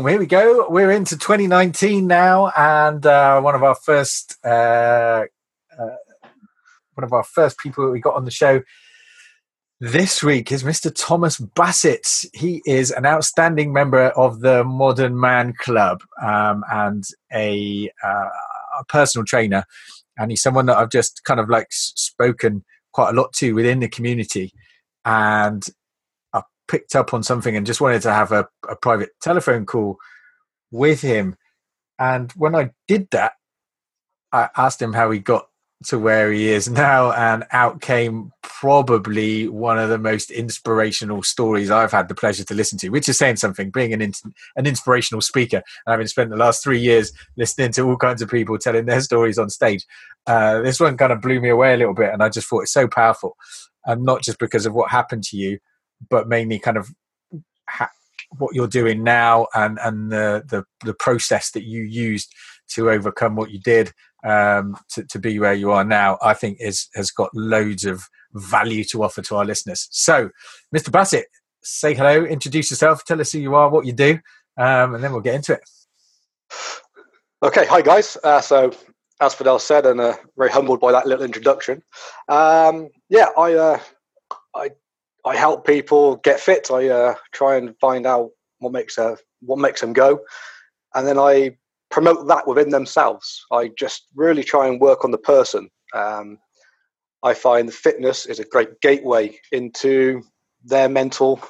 Boom! Here we go. We're into 2019 now, and uh, one of our first, uh, uh, one of our first people that we got on the show this week is Mr. Thomas Bassett. He is an outstanding member of the Modern Man Club um, and a, uh, a, personal trainer. And he's someone that I've just kind of like spoken quite a lot to within the community. And picked up on something and just wanted to have a, a private telephone call with him. And when I did that, I asked him how he got to where he is now, and out came probably one of the most inspirational stories I've had the pleasure to listen to, which is saying something. Being an in, an inspirational speaker, and having spent the last three years listening to all kinds of people telling their stories on stage, uh, this one kind of blew me away a little bit, and I just thought it's so powerful, and not just because of what happened to you, but mainly kind of. Ha- what you're doing now and and the, the the process that you used to overcome what you did um, to, to be where you are now, I think is has got loads of value to offer to our listeners. So, Mr. Bassett, say hello, introduce yourself, tell us who you are, what you do, um, and then we'll get into it. Okay, hi guys. Uh, so, as Fidel said, and uh, very humbled by that little introduction. Um, yeah, I, uh, I, I help people get fit. I uh, try and find out what makes uh, what makes them go, and then I promote that within themselves. I just really try and work on the person. Um, I find fitness is a great gateway into their mental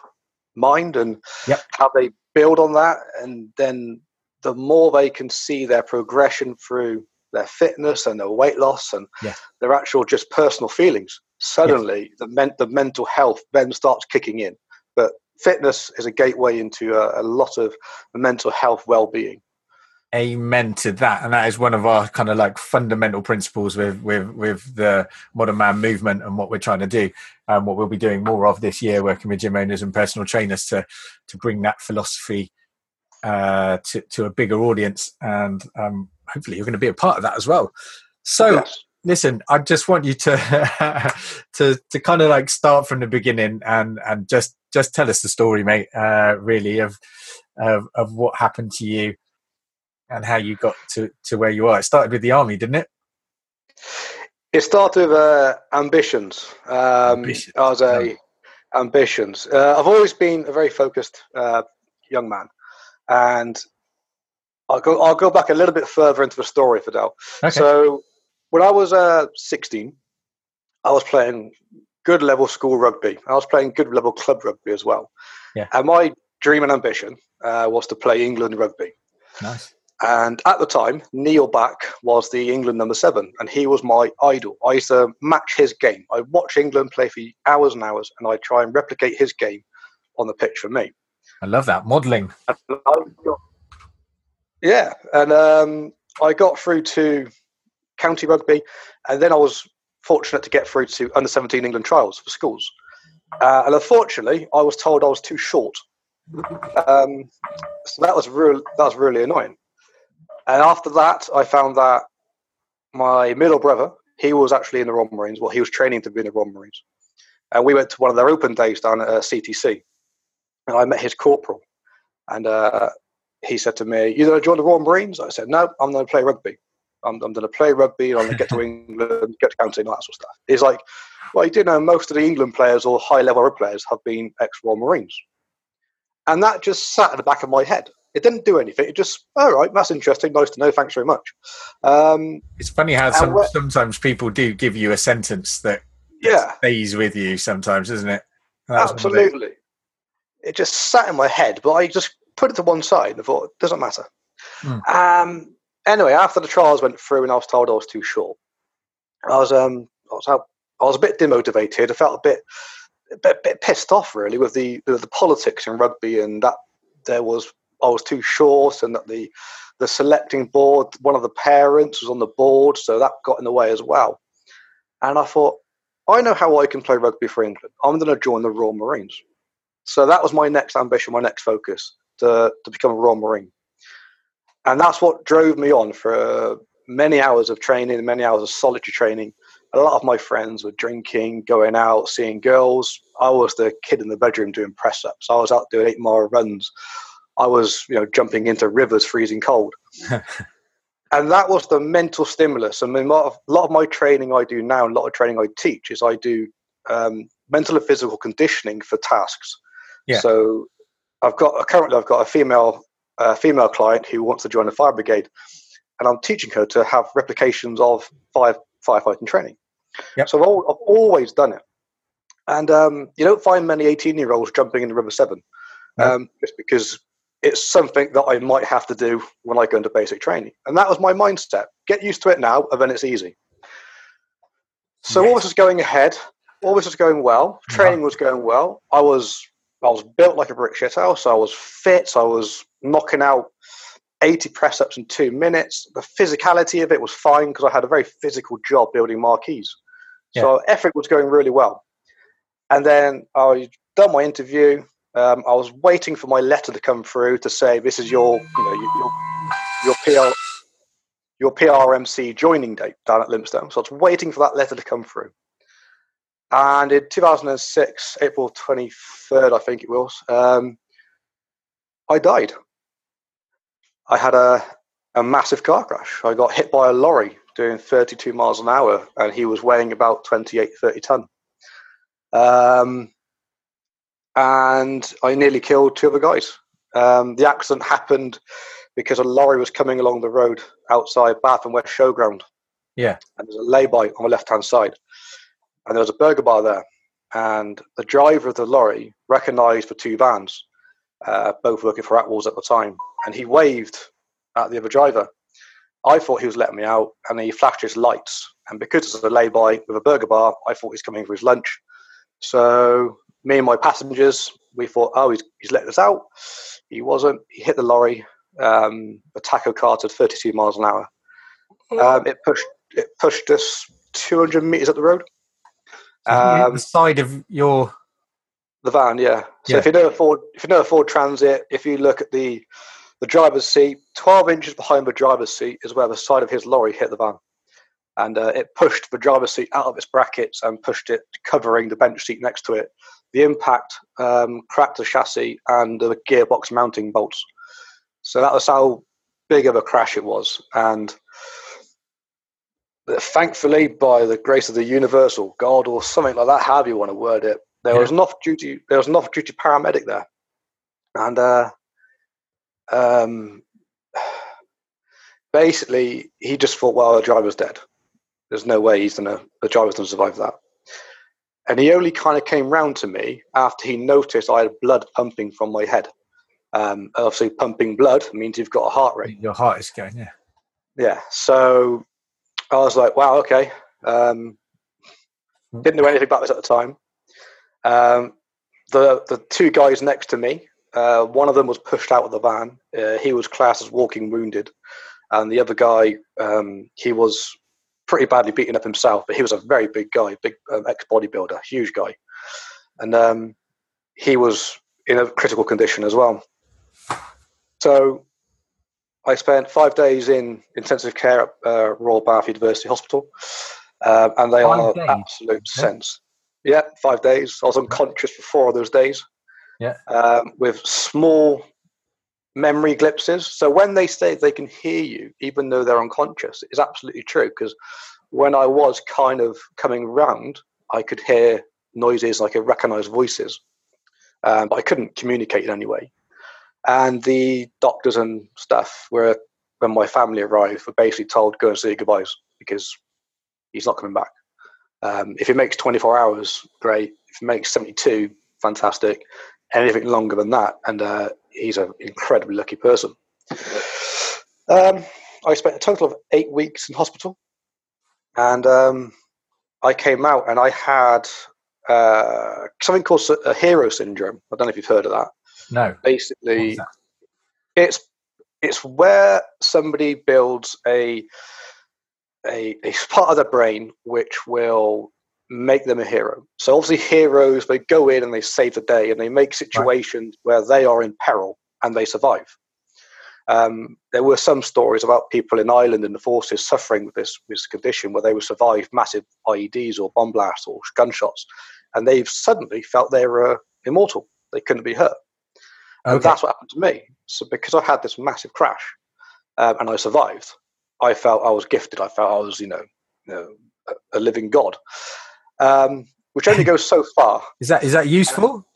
mind and yep. how they build on that. And then the more they can see their progression through their fitness and their weight loss and yeah. their actual just personal feelings, suddenly yes. the, men- the mental health then starts kicking in. But fitness is a gateway into a, a lot of mental health well-being amen to that and that is one of our kind of like fundamental principles with with with the modern man movement and what we're trying to do and what we'll be doing more of this year working with gym owners and personal trainers to to bring that philosophy uh, to to a bigger audience and um, hopefully you're going to be a part of that as well so yes. Listen i just want you to to to kind of like start from the beginning and and just just tell us the story mate uh, really of of, of what happened to you and how you got to, to where you are. It started with the army, didn't it? It started with uh, ambitions. Um, ambitions. I was a ambitions. Uh, I've always been a very focused uh, young man, and I'll go. I'll go back a little bit further into the story, Fidel. Okay. So, when I was uh, 16, I was playing good level school rugby. I was playing good level club rugby as well. Yeah. And my dream and ambition uh, was to play England rugby. Nice. And at the time, Neil Back was the England number seven, and he was my idol. I used to match his game. I watch England play for hours and hours, and I try and replicate his game on the pitch for me. I love that modelling. Yeah, and um, I got through to county rugby, and then I was fortunate to get through to under 17 England trials for schools. Uh, and unfortunately, I was told I was too short. Um, so that was real. That was really annoying. And after that, I found that my middle brother, he was actually in the Royal Marines. Well, he was training to be in the Royal Marines. And we went to one of their open days down at uh, CTC. And I met his corporal. And uh, he said to me, You to join the Royal Marines? I said, No, I'm going to play rugby. I'm, I'm going to play rugby and I'm going to get to England, get to county, and all that sort of stuff. He's like, Well, you do know most of the England players or high level rugby players have been ex Royal Marines. And that just sat at the back of my head. It didn't do anything. It just, all right, that's interesting. Nice to know. Thanks very much. Um, it's funny how some, sometimes people do give you a sentence that, yeah stays with you sometimes, isn't it? Absolutely. It just sat in my head, but I just put it to one side and thought, it doesn't matter. Hmm. Um, anyway, after the trials went through and I was told I was too short, I was, um, I was, I was a bit demotivated. I felt a bit, a bit, bit pissed off really with the, the, the politics in rugby and that there was I was too short, and that the the selecting board, one of the parents was on the board, so that got in the way as well. And I thought, I know how I can play rugby for England. I'm going to join the Royal Marines. So that was my next ambition, my next focus to to become a Royal Marine. And that's what drove me on for many hours of training, many hours of solitary training a lot of my friends were drinking, going out, seeing girls. I was the kid in the bedroom doing press ups. I was out doing eight mile runs. I was, you know, jumping into rivers freezing cold. and that was the mental stimulus. I mean, a lot, of, a lot of my training I do now, and a lot of training I teach is I do um, mental and physical conditioning for tasks. Yeah. So I've got currently I've got a female uh, female client who wants to join the fire brigade, and I'm teaching her to have replications of fire firefighting training. Yep. So I've, al- I've always done it, and um, you don't find many 18 year olds jumping in the River Severn, No. um, just because it's something that I might have to do when I go into basic training, and that was my mindset. Get used to it now, and then it's easy. So all this was going ahead. All this was going well. Training was going well. I was I was built like a brick shit house. I was fit. I was knocking out 80 press ups in two minutes. The physicality of it was fine because I had a very physical job building marquees. So effort was going really well. And then I done my interview. Um, I was waiting for my letter to come through to say this is your you know your your PR your PRMC joining date down at Lympstone. So I was waiting for that letter to come through. And in 2006, April 23rd, I think it was, um, I died. I had a, a massive car crash. I got hit by a lorry doing 32 miles an hour, and he was weighing about 28, 30 ton. Um, and I nearly killed two other guys. Um, the accident happened because a lorry was coming along the road outside Bath and West Showground. Yeah. And there's a lay-by on the left-hand side. And there was a burger bar there. And the driver of the lorry recognised the two vans, uh, both working for Atwells at the time. And he waved at the other driver. I thought he was letting me out, and he flashed his lights. And because it's a lay-by with a burger bar, I thought he's coming for his lunch. So me and my passengers, we thought, oh, he's, he's let us out. He wasn't. He hit the lorry. Um, the taco cart at 32 miles an hour. Um, it pushed it pushed us 200 meters up the road. So you hit Um, the side of your The van, yeah. So Yeah. if you know a Ford, if you know a Ford Transit, if you look at the the driver's seat, twelve inches behind the driver's seat is where the side of his lorry hit the van, and uh, it pushed the driver's seat out of its brackets and pushed it, covering the bench seat next to it. The impact um, cracked the chassis and the gearbox mounting bolts. So that was how big of a crash it was, and thankfully, by the grace of the universe or God or something like that, however you want to word it, there Yeah. was an off-duty there was an off-duty paramedic there, and uh, um, basically he just thought, well, the driver's dead. There's no way he's gonna the driver's gonna survive that. And he only kind of came round to me after he noticed I had blood pumping from my head. Um, obviously, pumping blood means you've got a heart rate. your heart is going. Yeah. Yeah. So I was like, wow, okay. Um, didn't know anything about this at the time. Um, the the two guys next to me, uh, one of them was pushed out of the van. Uh, he was classed as walking wounded, and the other guy, um, he was pretty badly beaten up himself. But he was a very big guy, big um, ex bodybuilder, huge guy, and um, he was in a critical condition as well. So I spent five days in intensive care at uh, Royal Bath University Hospital, uh, and they Five are days? absolute Yeah. sense. Yeah, five days. I was unconscious for four of those days. Yeah. um, with small memory glimpses. So when they say they can hear you, even though they're unconscious, it's absolutely true. Because when I was kind of coming round, I could hear noises, I could recognize voices, um, but I couldn't communicate in any way and the doctors and stuff were when my family arrived were basically told go and say goodbyes because he's not coming back. Um, if he makes 24 hours great. If he makes 72 fantastic. Anything longer than that and uh, he's an incredibly lucky person. Um, i spent a total of eight weeks in hospital. And um, i came out and i had uh, something called a hero syndrome. I don't know if you've heard of that No. Basically it's it's where somebody builds a a, a part of their brain which will make them a hero. So obviously heroes they go in and they save the day and they make situations where they are in peril and they survive. Um, there were some stories about people in Ireland in the forces suffering with this, this condition where they would survive massive IEDs or bomb blasts or gunshots, and they've suddenly felt they were immortal. They couldn't be hurt. And Okay. that's what happened to me. So because I had this massive crash um, and I survived, I felt I was gifted. I felt I was, you know, you know a, living god, um, which only goes so far. Is that is that useful?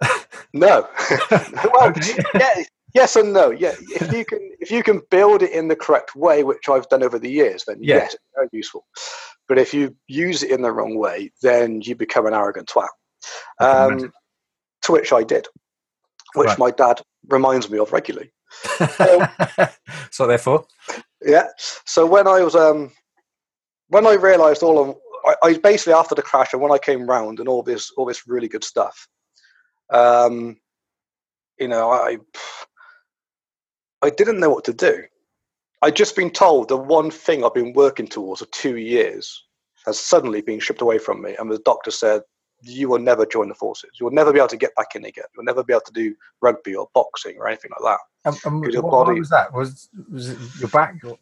No. well, yeah, yes and no. Yeah, if you can if you can build it in the correct way, which I've done over the years, then Yeah. yes, it's very useful. But if you use it in the wrong way, then you become an arrogant twat. Um, to which I did, which Right. my dad reminds me of regularly. so therefore, Yeah. So when I was um when I realised all of I, I basically after the crash and when I came round and all this all this really good stuff, um, you know, I I didn't know what to do. I'd just been told the one thing I've been working towards for two years has suddenly been stripped away from me, and the doctor said, "You will never join the forces. You will never be able to get back in again. You'll never be able to do rugby or boxing or anything like that." um, um, what, what body- was that? Was was it your back? or-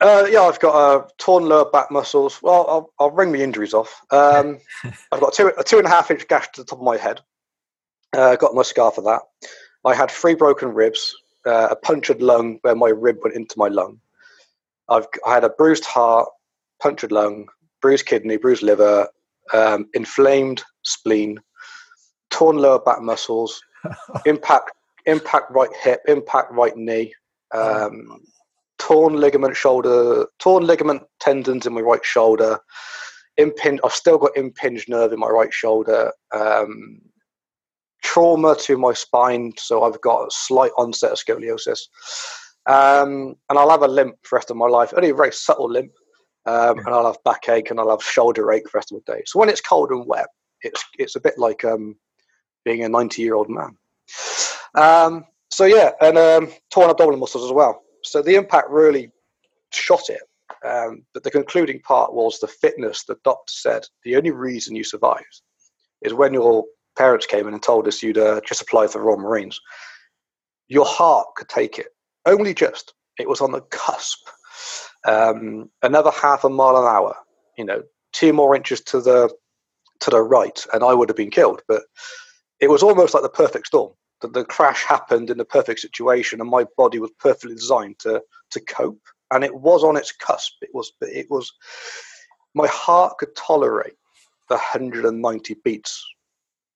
Uh, yeah, I've got uh, torn lower back muscles. Well, I'll, I'll ring the injuries off. Um, I've got two, a two and a half inch gash to the top of my head. Uh, got my scar for that. I had three broken ribs, uh, a punctured lung where my rib went into my lung. I've I had a bruised heart, punctured lung, bruised kidney, bruised liver, um, inflamed spleen, torn lower back muscles, impact impact right hip, impact right knee, um, torn ligament shoulder, torn ligament tendons in my right shoulder. Impinge, I've still got impinged nerve in my right shoulder. Um, trauma to my spine, so I've got a slight onset of scoliosis. Um, and I'll have a limp for the rest of my life, only a very subtle limp. Um, and I'll have backache and I'll have shoulder ache for the rest of the day. So when it's cold and wet, it's it's a bit like um, being a 90 year old man. Um, so yeah, and um, torn abdominal muscles as well. So the impact really shot it. Um, but the concluding part was the fitness. The doctor said the only reason you survived is when your parents came in and told us you'd uh, just applied for the Royal Marines. Your heart could take it, only just. It was on the cusp. Um, another half a mile an hour, you know, two more inches to the to the right, and I would have been killed. But it was almost like the perfect storm. The, the crash happened in the perfect situation, and my body was perfectly designed to to cope. And it was on its cusp. It was. It was. My heart could tolerate the 190 beats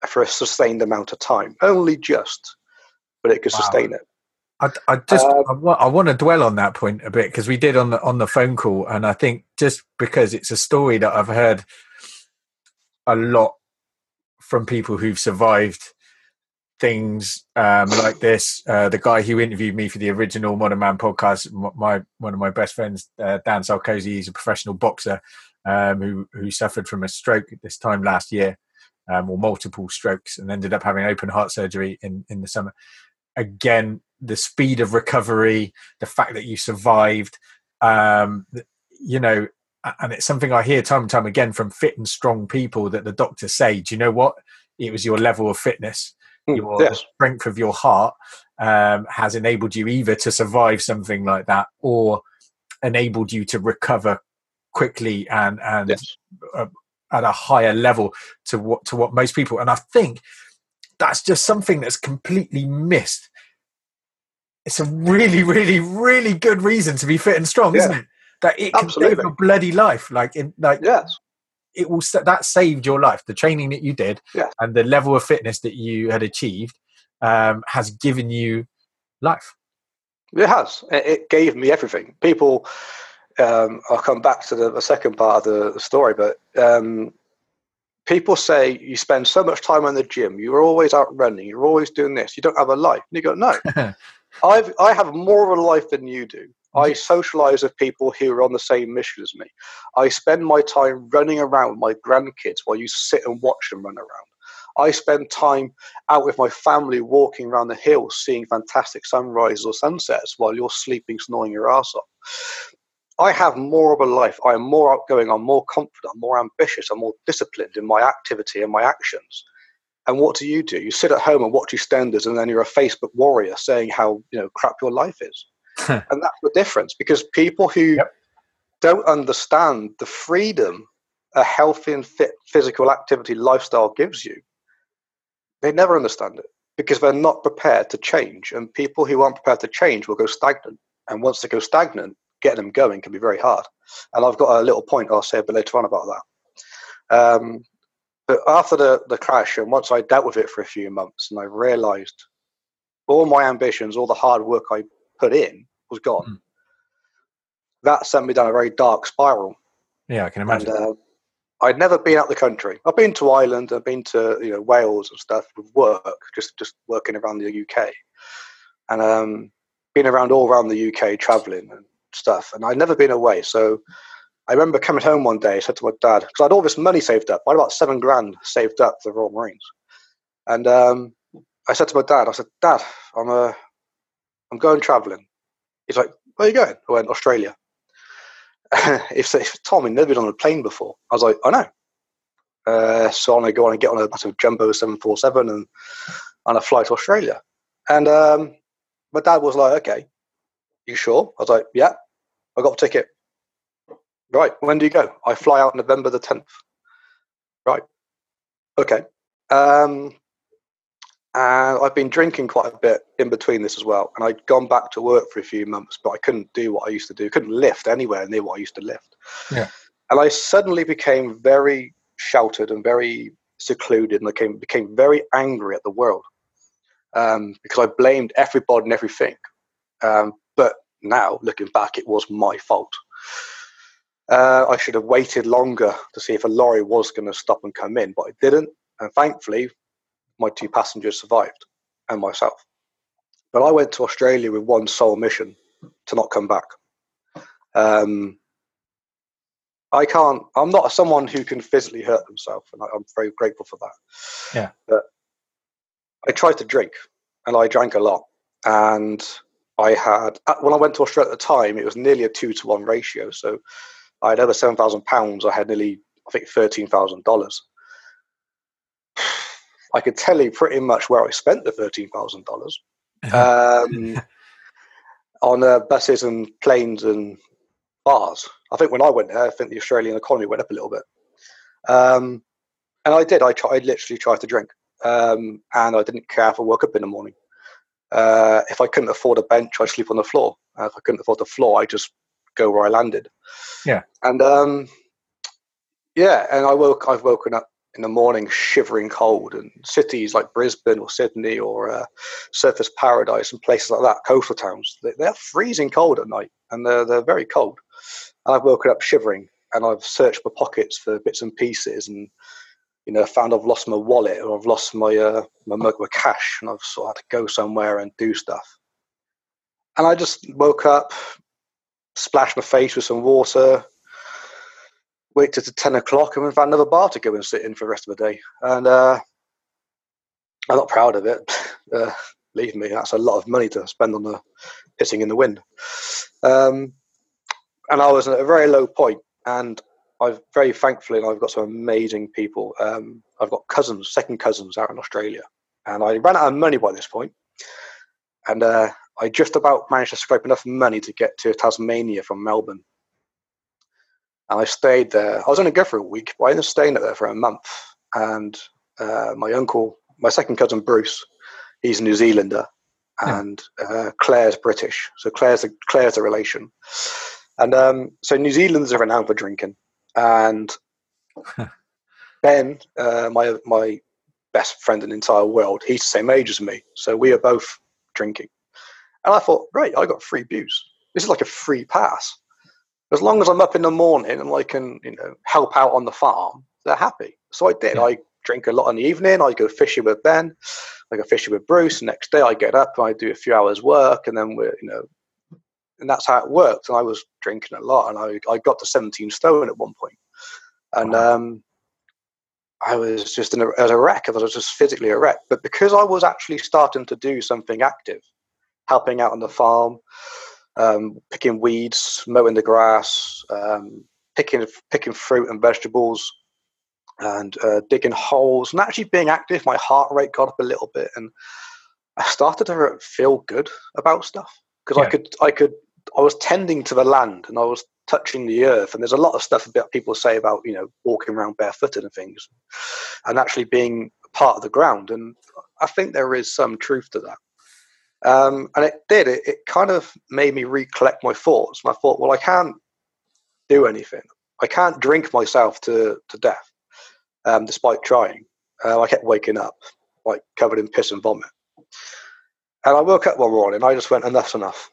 for a sustained amount of time, only just, but it could Wow. sustain it. I, I just Um, I, wa- I want to dwell on that point a bit because we did on the on the phone call, and I think just because it's a story that I've heard a lot from people who've survived things um, like this. Uh, the guy who interviewed me for the original Modern Man podcast, my one of my best friends, uh, Dan Sarkozy, he's a professional boxer um, who who suffered from a stroke this time last year, um, or multiple strokes, and ended up having open heart surgery in in the summer. Again, the speed of recovery, the fact that you survived, um, you know, and it's something I hear time and time again from fit and strong people that the doctors say, do you know what? It was your level of fitness, Mm, your strength of your heart um, has enabled you either to survive something like that or enabled you to recover quickly and and Yes. at a higher level to what to what most people and I think that's just something that's completely missed. It's a really, really, really good reason to be fit and strong, isn't it? That it can Absolutely. save a bloody life. Like, in, like Yes. it will. That saved your life. The training that you did Yeah. and the level of fitness that you had achieved um, has given you life. It has. It, gave me everything. People, um, I'll come back to the, the second part of the, the story, but um, people say you spend so much time in the gym, you're always out running, you're always doing this, you don't have a life. And you go, no, I've, I have more of a life than you do. I socialize with people who are on the same mission as me. I spend my time running around with my grandkids while you sit and watch them run around. I spend time out with my family walking around the hills, seeing fantastic sunrises or sunsets while you're sleeping, snoring your ass off. I have more of a life. I am more outgoing. I'm more confident. I'm more ambitious. I'm more disciplined in my activity and my actions. And what do you do? You sit at home and watch your standards, and then you're a Facebook warrior saying how you know crap your life is. and that's the difference because people who Yep. don't understand the freedom a healthy and fit physical activity lifestyle gives you, they never understand it because they're not prepared to change. And people who aren't prepared to change will go stagnant. And once they go stagnant, getting them going can be very hard. And I've got a little point I'll say a bit later on about that. Um, but after the, the crash, and once I dealt with it for a few months, and I realized all my ambitions, all the hard work I put in was gone. Mm. That sent me down a very dark spiral. Yeah, I can And imagine. uh, I'd never been out the country. I've been to Ireland, I've been to you know Wales and stuff with work, just just working around the UK, and um, been around all around the UK traveling and stuff. And I'd never been away, so I remember coming home one day. I said to my dad because I had all this money saved up. I had about seven grand saved up for the Royal Marines, and um, I said to my dad, I said, Dad, I'm uh, I'm going traveling. He's like, Where are you going? I went Australia. if, if Tom had never been on a plane before, I was like, I know. Uh, so on I go on and get on a massive jumbo 747 and on a flight to Australia. And um, my dad was like, okay, you sure? I was like, yeah, I got a ticket. Right, when do you go? I fly out November the 10th. Right, okay. Um, and I've been drinking quite a bit in between this as well. And I'd gone back to work for a few months, but I couldn't do what I used to do. Couldn't lift anywhere near what I used to lift. Yeah. And I suddenly became very sheltered and very secluded, and I became became very angry at the world um, because I blamed everybody and everything. Um, but now, looking back, it was my fault. Uh, I should have waited longer to see if a lorry was going to stop and come in, but it didn't. And thankfully, my two passengers survived and myself. But I went to Australia with one sole mission to not come back. Um, I can't, I'm not someone who can physically hurt themselves, and I, I'm very grateful for that. Yeah. But I tried to drink, and I drank a lot. And I had, uh, when I went to Australia at the time, it was nearly a two to one ratio. So I had over £7,000. I had nearly, I think, $13,000. I could tell you pretty much where I spent the thirteen thousand dollars um, on uh, buses and planes and bars. I think when I went there, I think the Australian economy went up a little bit, um, and I did. I tried, literally tried to drink, um, and I didn't care if I woke up in the morning. Uh, if I couldn't afford a bench, I'd sleep on the floor. Uh, if I couldn't afford the floor, I just go where I landed. Yeah. and um, yeah, and I woke. I've woken up in the morning shivering cold and cities like Brisbane or Sydney or uh, Surfers Paradise and places like that, coastal towns, they, they're freezing cold at night and they're, they're very cold. And I've woken up shivering and I've searched my pockets for bits and pieces and, you know, found I've lost my wallet or I've lost my, uh, my mug with cash and I've sort of had to go somewhere and do stuff. And I just woke up, splashed my face with some water, waited to 10 o'clock and found another bar to go and sit in for the rest of the day. And uh, I'm not proud of it. Uh, believe me, that's a lot of money to spend on the pissing in the wind. Um, and I was at a very low point, and I've very thankfully, and I've got some amazing people. Um, I've got cousins, second cousins out in Australia, and I ran out of money by this point, and uh, I just about managed to scrape enough money to get to Tasmania from Melbourne and I stayed there. I was only go for a week, but I ended up staying there for a month. And uh, my uncle, my second cousin Bruce, he's a New Zealander, Yeah. and uh, Claire's British. So Claire's a, Claire's a relation. And um, so New Zealanders are renowned for drinking. And Ben, uh, my my best friend in the entire world, he's the same age as me. So we are both drinking. And I thought, right, I got free booze. This is like a free pass as long as I'm up in the morning and I can, you know, help out on the farm, they're happy. So I did. Yeah. I drink a lot in the evening. I go fishing with Ben. I go fishing with Bruce. The next day I get up and I do a few hours work, and then we're, you know, and that's how it worked. And I was drinking a lot, and I I got to 17 stone at one point, and um, I was just in a, as a wreck. I was just physically a wreck. But because I was actually starting to do something active, helping out on the farm, um, picking weeds, mowing the grass, um, picking picking fruit and vegetables. and uh, digging holes and actually being active. My heart rate got up a little bit, and I started to feel good about stuff because Yeah. I could, I could, I was tending to the land and I was touching the earth. And there's a lot of stuff about people say about you know walking around barefooted and things, and actually being part of the ground. And I think there is some truth to that. Um, and it did. It, it kind of made me recollect my thoughts. And I thought, well, I can't do anything. I can't drink myself to, to death, um, despite trying. Uh, I kept waking up, like covered in piss and vomit. And I woke up one morning. I just went, enough's enough.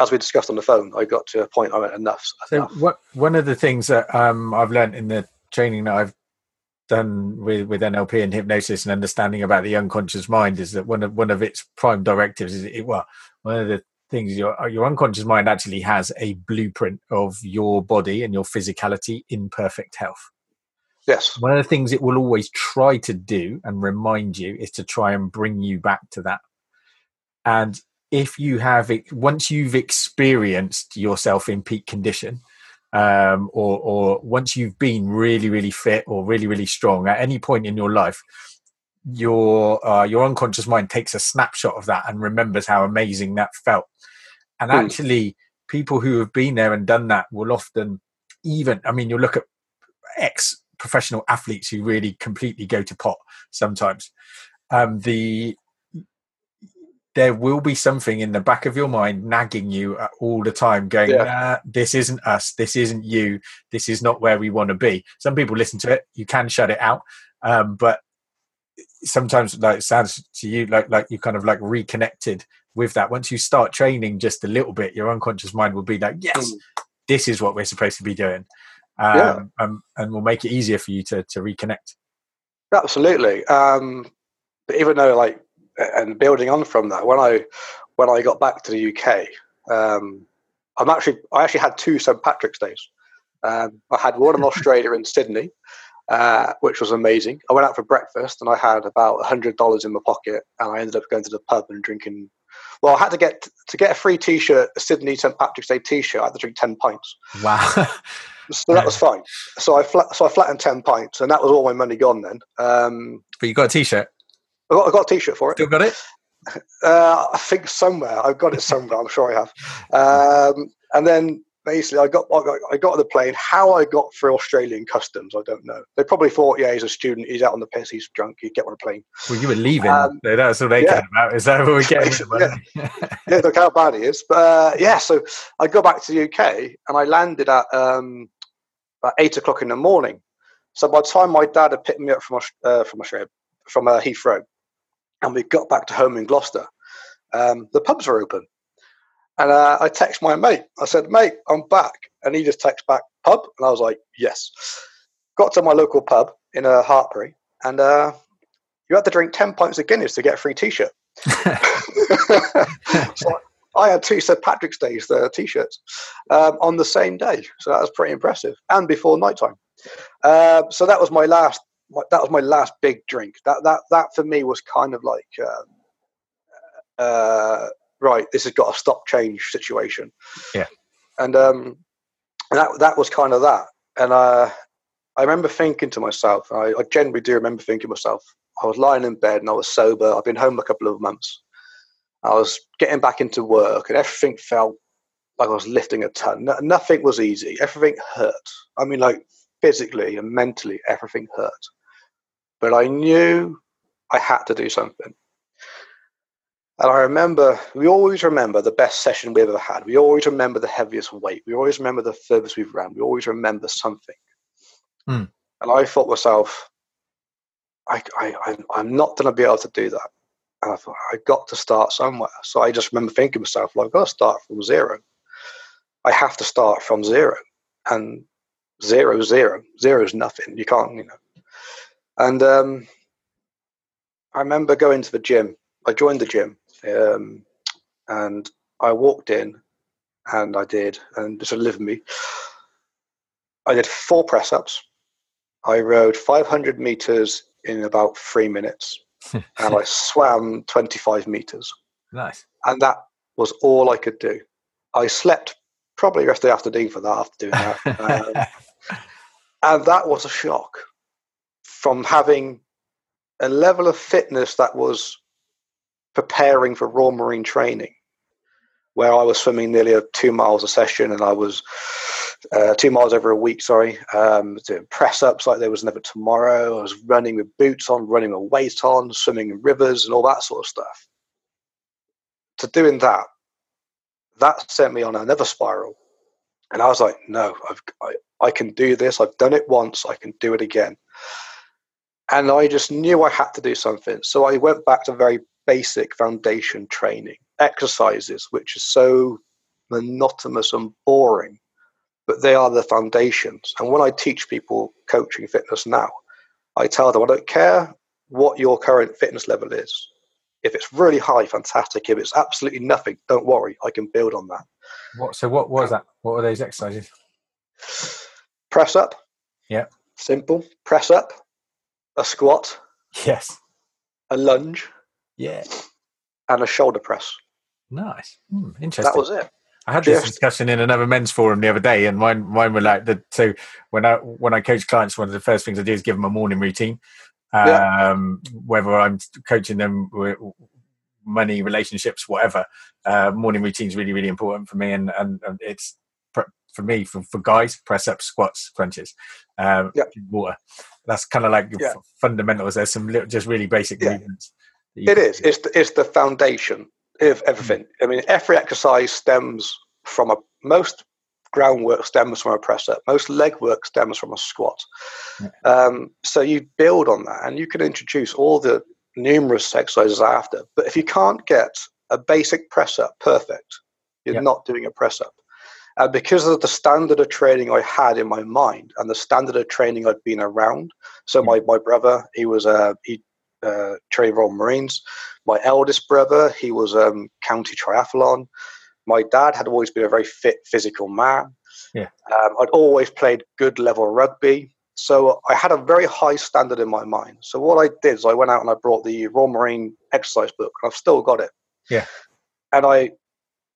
As we discussed on the phone, I got to a point. I went, enough's So enough. what one of the things that um, I've learned in the training that I've done with, with NLP and hypnosis and understanding about the unconscious mind is that one of one of its prime directives is it, well one of the things your your unconscious mind actually has a blueprint of your body and your physicality in perfect health. Yes. One of the things it will always try to do and remind you is to try and bring you back to that. And if you have it, once you've experienced yourself in peak condition, um, or, or once you've been really, really fit or really, really strong at any point in your life, your uh, your unconscious mind takes a snapshot of that and remembers how amazing that felt. And Hmm. actually, people who have been there and done that will often even. I mean, you'll look at ex professional athletes who really completely go to pot sometimes. Um, the there will be something in the back of your mind nagging you uh, all the time, going, Yeah. nah, "This isn't us. This isn't you. This is not where we want to be." Some people listen to it. You can shut it out, um, but sometimes, like it sounds to you like like you kind of like reconnected with that. Once you start training just a little bit, your unconscious mind will be like, "Yes, Mm. this is what we're supposed to be doing," um, Yeah. um, and will make it easier for you to to reconnect. Absolutely. Um, but even though, like, and building on from that, when I when I got back to the UK, um, I'm actually I actually had two St Patrick's Days. Um, I had one in Australia in Sydney, uh, which was amazing. I went out for breakfast and I had about hundred dollars in my pocket, and I ended up going to the pub and drinking. Well, I had to get to get a free T-shirt, a Sydney St Patrick's Day T-shirt. I had to drink ten pints. Wow. So that was fine. So I flat, so I flattened ten pints, and that was all my money gone. Then um, but you got a t-shirt. I got, I got a T-shirt for it. Still got it? Uh, I think somewhere I've got it somewhere. I'm sure I have. Um, and then basically, I got, I got I got on the plane. How I got through Australian customs, I don't know. They probably thought, yeah, he's a student. He's out on the piss. He's drunk. He'd get on a plane. Well, you were leaving. Um, so that's what they yeah. care about. Is that what we're getting? with yeah, look how bad he is. But uh, yeah, so I go back to the UK and I landed at um, about eight o'clock in the morning. So by the time my dad had picked me up from uh, from Australia, from uh, Heathrow, and we got back to home in Gloucester, um, the pubs were open. And uh, I text my mate. I said, "Mate, I'm back," and he just texts back, "Pub," and I was like, "Yes." Got to my local pub in uh, Hartpury, and uh, you had to drink ten pints of Guinness to get a free T-shirt. so I had two St Patrick's Days uh, T-shirts um, on the same day, so that was pretty impressive, and before night time. Uh, so that was my last. My, that was my last big drink. That that that for me was kind of like, um, uh, right, this has got a stop change situation. Yeah. and um, and that that was kind of that. And uh, I remember thinking to myself, I, I generally do remember thinking to myself, I was lying in bed and I was sober. I've been home a couple of months. I was getting back into work and everything felt like I was lifting a ton. No, nothing was easy. Everything hurt. I mean, like physically and mentally, everything hurt. But I knew I had to do something. And I remember, we always remember the best session we ever had. We always remember the heaviest weight. We always remember the furthest we've ran. We always remember something. Hmm. And I thought to myself, I, I, I'm- not going to be able to do that. And I thought, I got to start somewhere. So I just remember thinking to myself, well, I've got to start from zero. I have to start from zero. And zero, zero, zero is nothing. You can't, you know. And um, I remember going to the gym. I joined the gym um, and I walked in and I did, and just live with me. I did four press ups. I rode 500 meters in about three minutes and I swam 25 meters. nice. And that was all I could do. I slept probably the rest of the afternoon for that after doing that. Um, and that was a shock. From having a level of fitness that was preparing for Royal Marine training, where I was swimming nearly two miles a session and I was uh, two miles over a week, sorry, um, doing press ups like there was never tomorrow. I was running with boots on, running with weight on, swimming in rivers and all that sort of stuff. To doing that, that sent me on another spiral. And I was like, no, I've, I, I can do this. I've done it once. I can do it again. And I just knew I had to do something. So I went back to very basic foundation training, exercises, which is so monotonous and boring, but they are the foundations. And when I teach people coaching fitness now, I tell them I don't care what your current fitness level is. If it's really high, fantastic. If it's absolutely nothing, don't worry. I can build on that. What? So what was that? What were those exercises? Press up. Yeah. Simple. Press up. A squat. Yes. A lunge. Yeah. And a shoulder press. Nice. Hmm, interesting. That was it. I had this discussion in another men's forum the other day, and mine mine were like the so when I when I coach clients, one of the first things I do is give them a morning routine. Um, Whether I'm coaching them with money, relationships, whatever, uh, morning routine is really really important for me, and and, and it's for me for, for guys press ups, squats, crunches, um, Yeah. water. That's kind of like your Yeah. f- fundamentals. There's some little, just really basic Yeah. movements. It is. do. It's the, it's the foundation of everything. I mean, every exercise stems from a most groundwork stems from a press up. Most leg work stems from a squat. Yeah. Um, so you build on that, and you can introduce all the numerous exercises after. But if you can't get a basic press up perfect, you're not doing a press up. And because of the standard of training I had in my mind and the standard of training I'd been around, so my, my brother, he was uh, he uh, trained Royal Marines. My eldest brother, he was um, county triathlon. My dad had always been a very fit, physical man. Yeah. Um, I'd always played good level rugby. So I had a very high standard in my mind. So what I did is I went out and I brought the Royal Marine exercise book, and I've still got it. Yeah. And I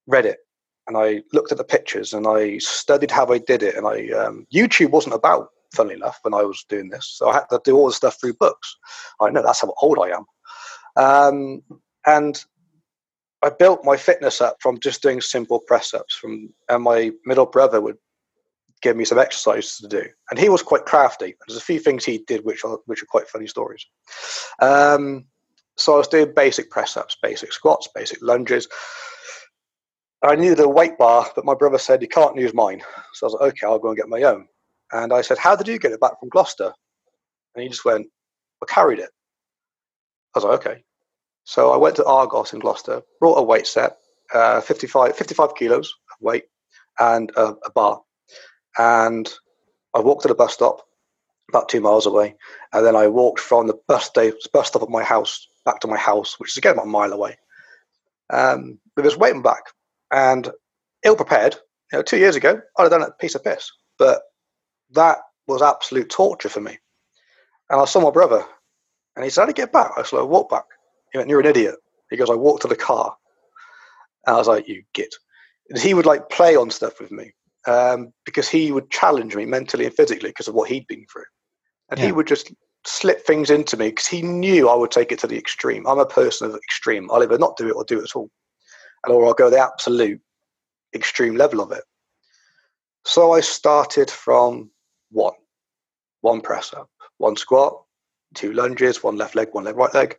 read it, and I looked at the pictures, and I studied how I did it. And I um, YouTube wasn't about, funnily enough, when I was doing this. So I had to do all the stuff through books. I know that's how old I am. Um, and I built my fitness up from just doing simple press ups. From and my middle brother would give me some exercises to do, and he was quite crafty. There's a few things he did which are which are quite funny stories. Um, so I was doing basic press ups, basic squats, basic lunges. I needed a weight bar, but my brother said you can't use mine. So I was like, okay, I'll go and get my own. And I said, how did you get it back from Gloucester? And he just went, I carried it. I was like, okay. So I went to Argos in Gloucester, brought a weight set, uh, 55, 55 kilos of weight, and a, a bar. And I walked to the bus stop, about two miles away, and then I walked from the bus, day, bus stop at my house back to my house, which is again about a mile away, um, with this weight back. And ill prepared, you know, two years ago, I'd have done a piece of piss. But that was absolute torture for me. And I saw my brother, and he said, How did you get back? I said, I walked back. He went, You're an idiot. He goes, I walked to the car. And I was like, You git. And he would like play on stuff with me um, because he would challenge me mentally and physically because of what he'd been through. And he would just slip things into me because he knew I would take it to the extreme. I'm a person of extreme. I'll either not do it or do it at all. And or I'll go the absolute extreme level of it. So I started from one, one press up, one squat, two lunges, one left leg, one leg, right leg.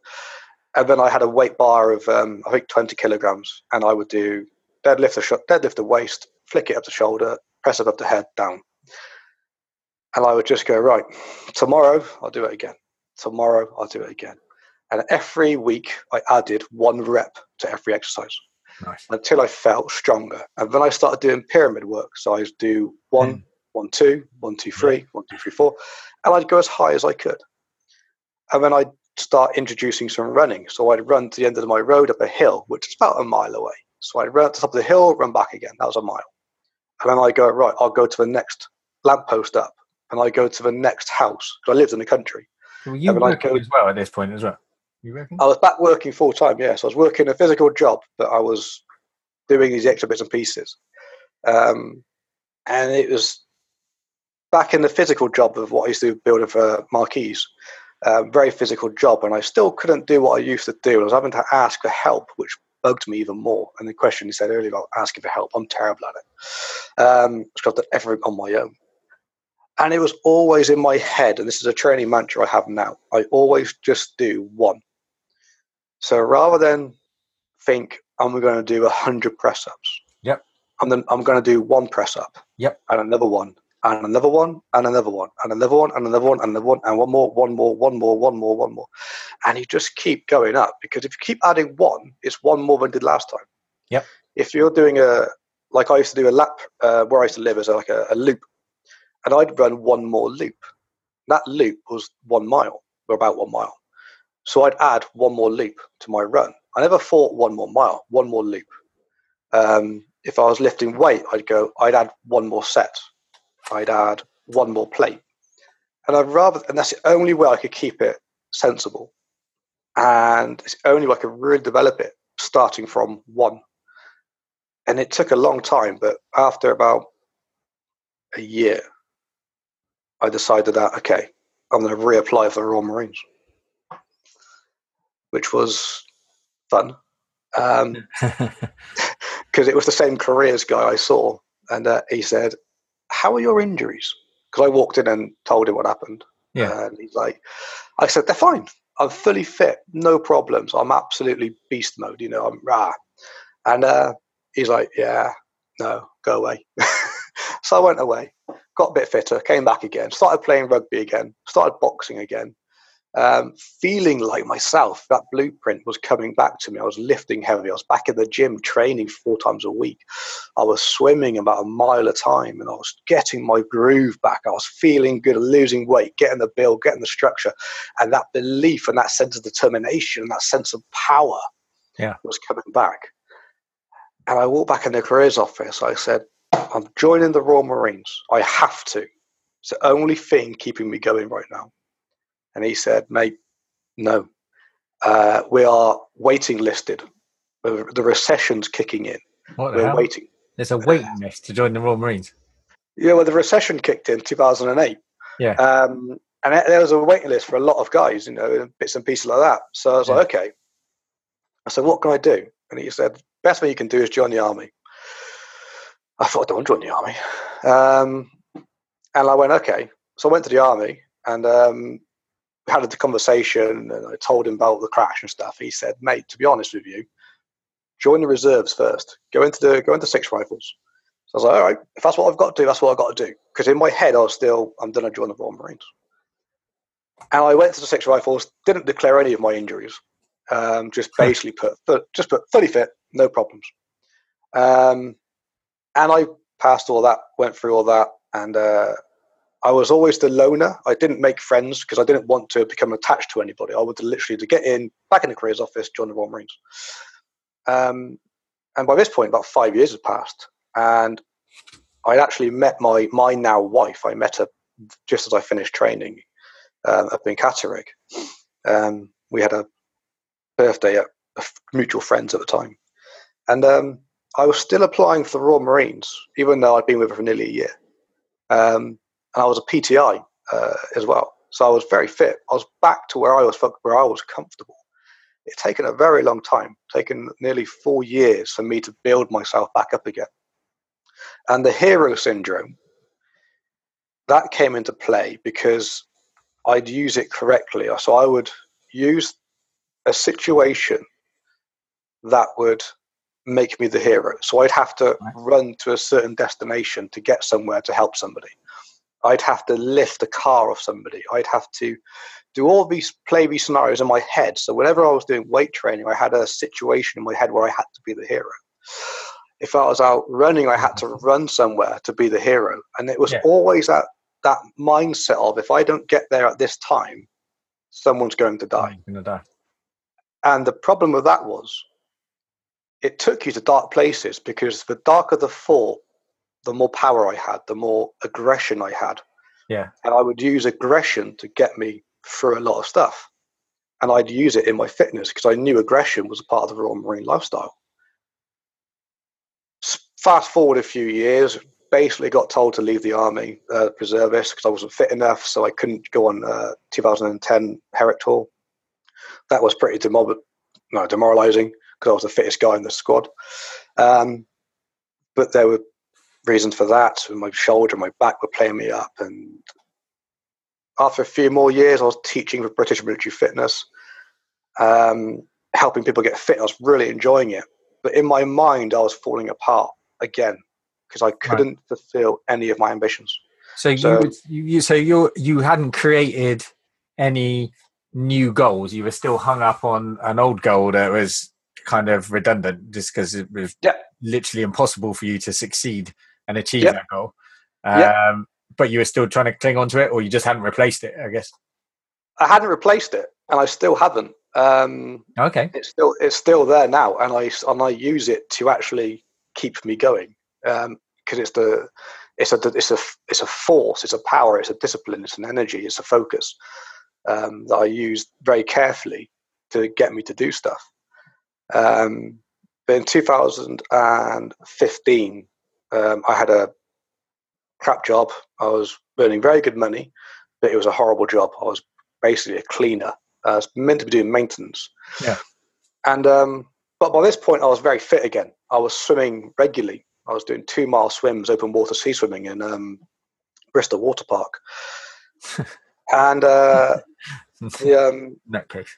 And then I had a weight bar of, um, I think, 20 kilograms. And I would do deadlift the, sh- deadlift the waist, flick it up the shoulder, press it up the head, down. And I would just go, right, tomorrow I'll do it again. Tomorrow I'll do it again. And every week I added one rep to every exercise Nice. until I felt stronger. And then I started doing pyramid work. So I would do one, Mm. one, two, one, two, three, one, two, three, four, and I'd go as high as I could. And then I'd start introducing some running. So I'd run to the end of my road up a hill, which is about a mile away. So I'd run to the top of the hill, run back again. That was a mile. And then I go, right, I'll go to the next lamppost up. And I go to the next house because I lived in the country. Were you working go- as well at this point as well? You reckon? I was back working full time, yes. I was working a physical job, but I was doing these extra bits and pieces. Um, and it was back in the physical job of what I used to do building for marquees. Very physical job, and I still couldn't do what I used to do. I was having to ask for help, which bugged me even more. And the question you said earlier about asking for help, I'm terrible at it. Um, I've done everything on my own. And it was always in my head, and this is a training mantra I have now. I always just do one. So rather than think I'm going to do a hundred press ups, Yep. I'm then I'm going to do one press up, Yep. and another one, and another one, and another one, and another one, and another one, and another one, and one more, one more, one more, one more, one more, and you just keep going up because if you keep adding one, it's one more than did last time. Yep. If you're doing a like I used to do a lap uh, where I used to live as like a, a loop, and I'd run one more loop. That loop was one mile, or about one mile. So I'd add one more loop to my run. I never thought one more mile, one more loop. Um, if I was lifting weight, I'd go, I'd add one more set. I'd add one more plate. And I'd rather, and that's the only way I could keep it sensible. And it's only way I could really develop it, starting from one. And it took a long time, but after about a year, I decided that, okay, I'm going to reapply for the Royal Marines, which was fun. Um, because it was the same careers guy I saw, and uh, he said, "How are your injuries?" Because I walked in and told him what happened, Yeah. and he's like, "I said they're fine. I'm fully fit, no problems. I'm absolutely beast mode. You know, I'm rah." And uh, he's like, "Yeah, no, go away." so I went away, got a bit fitter, came back again, started playing rugby again, started boxing again. Um, feeling like myself, that blueprint was coming back to me. I was lifting heavy. I was back in the gym training four times a week. I was swimming about a mile a time and I was getting my groove back. I was feeling good, losing weight, getting the build, getting the structure. And that belief and that sense of determination and that sense of power Yeah. was coming back. And I walked back in the careers office. I said, I'm joining the Royal Marines. I have to. It's the only thing keeping me going right now. And he said, mate, no. Uh, we are waiting listed. The, recession's kicking in. What We're hell? waiting. There's a waiting list to join the Royal Marines. Yeah, well, the recession kicked in 2008. Yeah. Um, and there was a waiting list for a lot of guys, you know, bits and pieces like that. So I was like, okay. I said, what can I do? And he said, best thing you can do is join the army. I thought, I don't want to join the army. Um, and I went, okay. So I went to the army and um, we had a conversation and I told him about the crash and stuff. He said, mate, to be honest with you, join the reserves first. Go into the go into six rifles. So I was like, all right, if that's what I've got to do, that's what I've got to do. Because in my head, I was still, I'm going to join the Royal Marines. And I went to the six rifles, didn't declare any of my injuries. Um, just basically put, put, just put fully fit, no problems. Um, and I passed all that, went through all that, and uh, I was always the loner. I didn't make friends because I didn't want to become attached to anybody. I would literally to get in, back in the careers office, join the Royal Marines. Um, and by this point, about five years had passed, and I'd actually met my my now wife. I met her just as I finished training um, up in Catterick. Um, we had a birthday at mutual friends at the time, and um, I was still applying for the Royal Marines, even though I'd been with her for nearly a year. Um, and I was a PTI uh, as well, so I was very fit. I was back to where I was where I was comfortable. It's taken a very long time, taken nearly four years for me to build myself back up again. And the hero syndrome that came into play because I'd use it correctly. So I would use a situation that would make me the hero. So I'd have to Nice. run to a certain destination to get somewhere to help somebody. I'd have to lift a car off somebody. I'd have to do all these play these scenarios in my head. So whenever I was doing weight training, I had a situation in my head where I had to be the hero. If I was out running, I had to run somewhere to be the hero. And it was Yeah. always that that mindset of if I don't get there at this time, someone's going to die. Gonna die. And the problem with that was it took you to dark places because the darker the thought, the more power I had, the more aggression I had. Yeah. And I would use aggression to get me through a lot of stuff. And I'd use it in my fitness because I knew aggression was a part of the Royal Marine lifestyle. Fast forward a few years, basically got told to leave the army, uh, reservist, because I wasn't fit enough, so I couldn't go on uh, 2010 Herrick tour. That was pretty demob- no, demoralizing because I was the fittest guy in the squad. Um, but there were reasons for that. My shoulder, my back were playing me up, and after a few more years, I was teaching for British military fitness, um, helping people get fit. I was really enjoying it, but in my mind, I was falling apart again because I couldn't right. fulfill any of my ambitions. So, so you, would, you, so you you hadn't created any new goals. You were still hung up on an old goal that was kind of redundant, just because it was literally impossible for you to succeed and achieve that goal. Um. But you were still trying to cling on to it, or you just hadn't replaced it. I guess I hadn't replaced it, and I still haven't. Um, okay, it's still it's still there now, and I and I use it to actually keep me going because um, it's the it's a it's a it's a force, it's a power, it's a discipline, it's an energy, it's a focus um, that I use very carefully to get me to do stuff. Um, but in 2015, um, I had a crap job. I was earning very good money, but it was a horrible job. I was basically a cleaner. I was meant to be doing maintenance. Yeah. And um, but by this point, I was very fit again. I was swimming regularly. I was doing two mile swims, open water sea swimming in um, Bristol Water Park. and uh, the, um, in that case,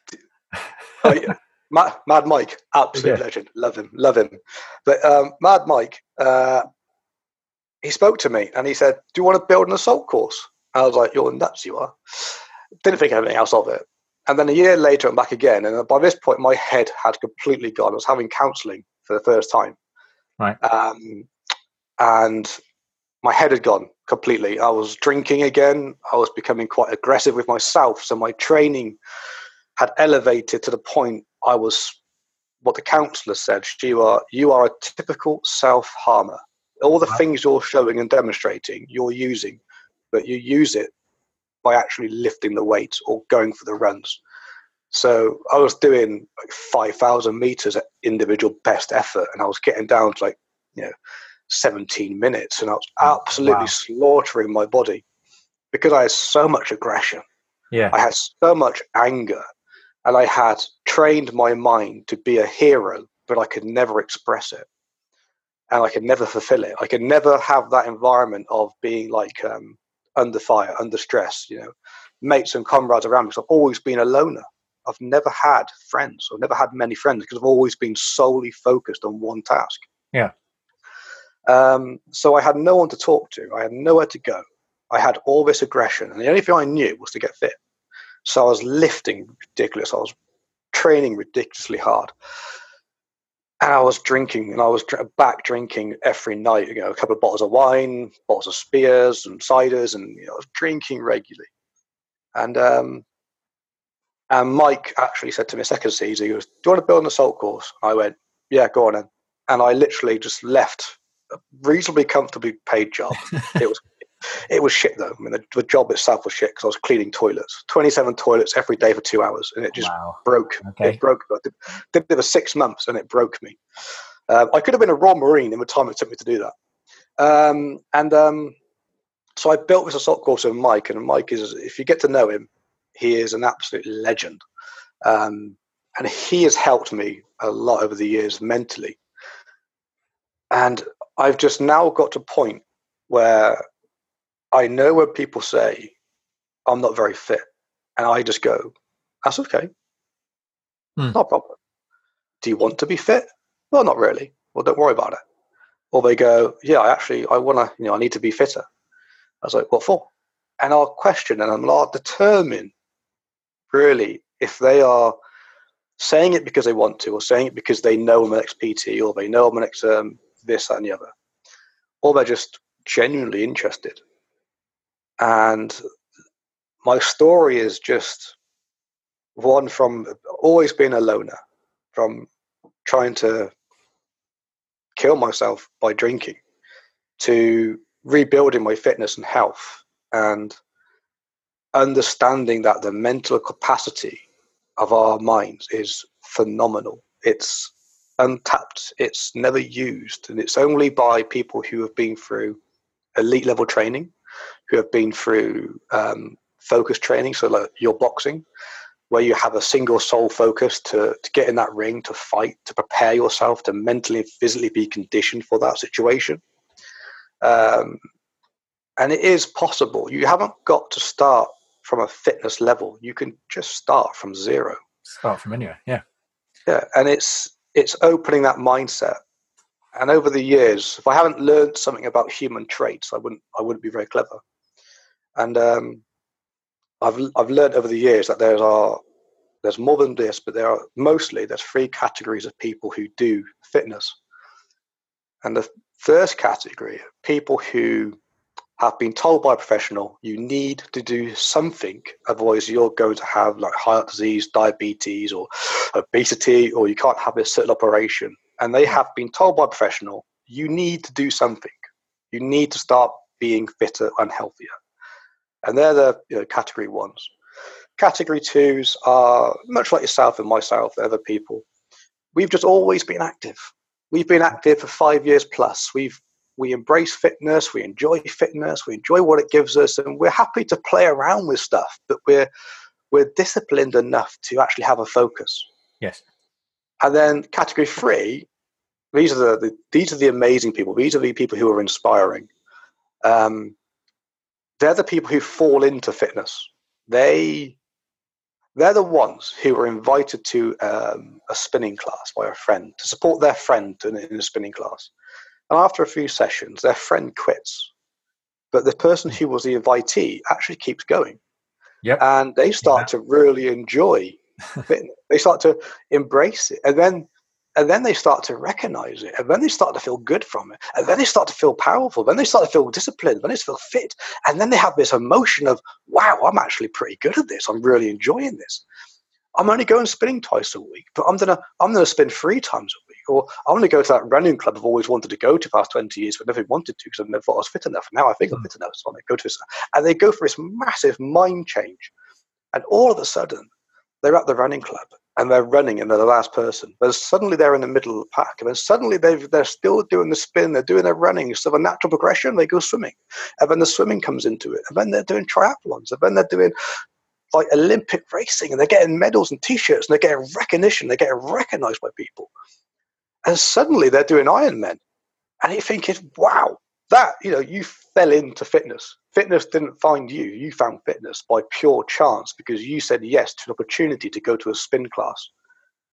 oh, yeah. Mad, Mad, Mike, absolute yeah. legend, love him, love him. But um, Mad Mike, uh, he spoke to me and he said, "Do you want to build an assault course?" I was like, "You're nuts, you are." Didn't think anything else of it. And then a year later, I'm back again, and by this point, my head had completely gone. I was having counselling for the first time, right? Um, and my head had gone completely. I was drinking again. I was becoming quite aggressive with myself. So my training had elevated to the point I was what the counsellor said. You are you are a typical self harmer. All the wow. things you're showing and demonstrating, you're using, but you use it by actually lifting the weights or going for the runs. So I was doing like five thousand meters at individual best effort, and I was getting down to like you know 17 minutes and I was oh, absolutely wow. slaughtering my body because I had so much aggression. Yeah. I had so much anger and I had trained my mind to be a hero, but I could never express it. And I could never fulfill it. I could never have that environment of being like um, under fire, under stress, you know, mates and comrades around me. Because I've always been a loner. I've never had friends. I've never had many friends because I've always been solely focused on one task. Yeah. Um, so I had no one to talk to. I had nowhere to go. I had all this aggression, and the only thing I knew was to get fit. So I was lifting ridiculous. I was training ridiculously hard, and I was drinking, and I was back drinking every night. You know, a couple of bottles of wine, bottles of spears, and ciders, and you know, I was drinking regularly. And um, and Mike actually said to me second season, he goes, "Do you want to build an assault course?" I went, "Yeah, go on then." And I literally just left a reasonably comfortably paid job. it was it was shit though. I mean, the, the job itself was shit because I was cleaning toilets, twenty-seven toilets every day for two hours, and it just wow. broke. Okay. It broke. I did, did it for six months, and it broke me. Um, I could have been a Royal Marine in the time it took me to do that. Um, and um, so I built this assault course with Mike, and Mike is, if you get to know him, he is an absolute legend. Um, and he has helped me a lot over the years mentally. And I've just now got to a point where I know when people say I'm not very fit, and I just go, "That's okay, hmm. not a problem." Do you want to be fit? Well, not really. Well, don't worry about it. Or they go, "Yeah, I actually I want to. You know, I need to be fitter." I was like, "What for?" And I'll question and I'll determine really if they are saying it because they want to, or saying it because they know I'm an ex PT, or they know I'm an ex um, this, that, and the other. Or they're just genuinely interested. And my story is just one from always being a loner, from trying to kill myself by drinking, to rebuilding my fitness and health, and understanding that the mental capacity of our minds is phenomenal. It's untapped. It's never used, and it's only by people who have been through elite level training, who have been through um, focus training, so like your boxing, where you have a single sole focus to, to get in that ring, to fight, to prepare yourself, to mentally and physically be conditioned for that situation. Um, and it is possible. You haven't got to start from a fitness level. You can just start from zero. Start from anywhere, yeah. Yeah, and it's it's opening that mindset. And over the years, if I haven't learned something about human traits, I wouldn't I wouldn't be very clever. And um, I've I've learned over the years that there are there's more than this, but there are mostly there's three categories of people who do fitness. And the first category, people who have been told by a professional you need to do something, otherwise you're going to have like heart disease, diabetes, or obesity, or you can't have a certain operation. And they have been told by a professional you need to do something. You need to start being fitter and healthier. And they're the you know, category ones. Category twos are much like yourself and myself, other people. We've just always been active. We've been active for five years plus. We've we embrace fitness, we enjoy fitness, we enjoy what it gives us, and we're happy to play around with stuff, but we're we're disciplined enough to actually have a focus. Yes. And then category three, these are the, the these are the amazing people. These are the people who are inspiring. Um, they're the people who fall into fitness. They they're the ones who were invited to um, a spinning class by a friend to support their friend in, in a spinning class. And after a few sessions, their friend quits. But the person who was the invitee actually keeps going. Yep. And they start Yeah. to really enjoy fitness. they start to embrace it. And then and then they start to recognize it. And then they start to feel good from it. And then they start to feel powerful. Then they start to feel disciplined. Then they feel fit. And then they have this emotion of, wow, I'm actually pretty good at this. I'm really enjoying this. I'm only going spinning twice a week, but I'm gonna I'm gonna spin three times a week. Or I'm gonna go to that running club I've always wanted to go to past 20 years, but never wanted to because I never thought I was fit enough. Now I think I'm hmm. fit enough, so I'm gonna go to this. And they go for this massive mind change. And all of a sudden, they're at the running club and they're running and they're the last person. But suddenly they're in the middle of the pack. And then suddenly they've, they're still doing the spin, they're doing their running. So the natural progression, they go swimming. And then the swimming comes into it. And then they're doing triathlons. And then they're doing like Olympic racing and they're getting medals and t-shirts and they're getting recognition. They're getting recognized by people. And suddenly they're doing Ironman. And you're thinking, wow, that, you know, you fell into fitness. Fitness didn't find you. You found fitness by pure chance because you said yes to an opportunity to go to a spin class.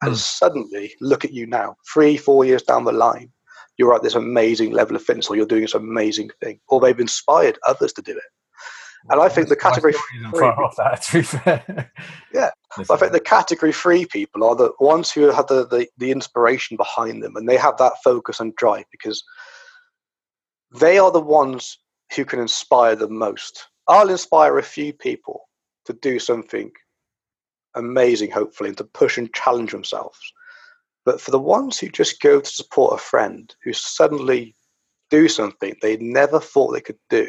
And Mm. suddenly, look at you now, three, four years down the line, you're at this amazing level of fitness or you're doing this amazing thing, or they've inspired others to do it. And I think the category three- far off that, to be fair. Yeah. I think the category three people are the ones who have the, the, the inspiration behind them and they have that focus and drive because they are the ones who can inspire the most. I'll inspire a few people to do something amazing, hopefully, and to push and challenge themselves. But for the ones who just go to support a friend who suddenly do something they never thought they could do,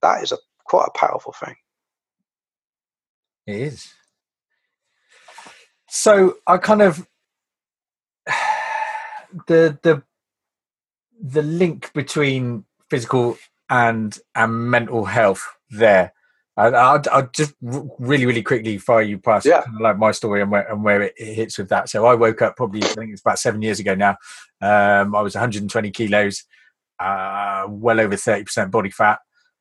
that is a quite a powerful thing. It is. So I kind of the the the link between physical and and mental health there. I'll, I'll just really, really quickly fire you past Yeah. kind of like my story and where and where it, it hits with that. So I woke up probably I think it's about seven years ago now. Um, I was 120 kilos, uh, well over 30 percent body fat.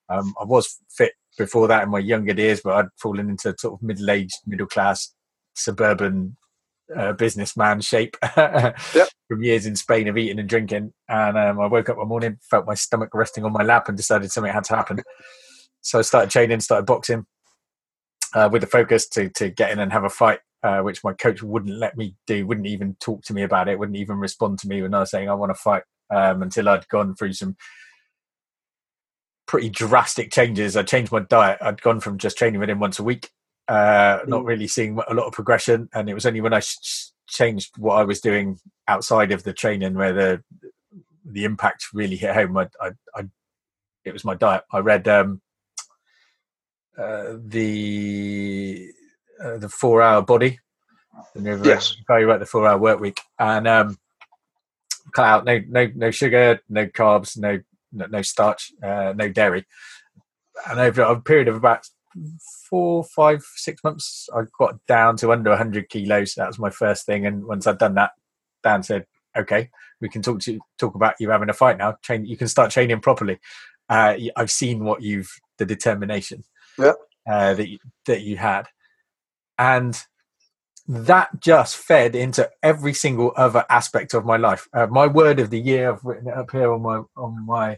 Um, I was fit before that in my younger days, but I'd fallen into sort of middle-aged, middle-class, suburban uh, businessman shape from years in Spain of eating and drinking. And um, I woke up one morning, felt my stomach resting on my lap, and decided something had to happen. So I started training, started boxing uh, with the focus to to get in and have a fight. Uh, which my coach wouldn't let me do, wouldn't even talk to me about it, wouldn't even respond to me when I was saying I want to fight um, until I'd gone through some pretty drastic changes. I changed my diet. I'd gone from just training with him once a week, uh, not Mm. really seeing a lot of progression, and it was only when I sh- changed what I was doing outside of the training where the the impact really hit home. I, I, I it was my diet. I read um, uh, the uh, the Four Hour Body. The Yes. guy who wrote the Four Hour Work Week, and um, cut out no no no sugar, no carbs, no no, no starch, uh, no dairy. And over a period of about four, five, six months, I got down to under 100 kilos. That was my first thing. And once I'd done that, Dan said, "Okay, we can talk to talk about you having a fight now. Train, you can start training properly. Uh, I've seen what you've the determination Yeah. uh, that you, that you had, and that just fed into every single other aspect of my life. Uh, my word of the year, I've written it up here on my on my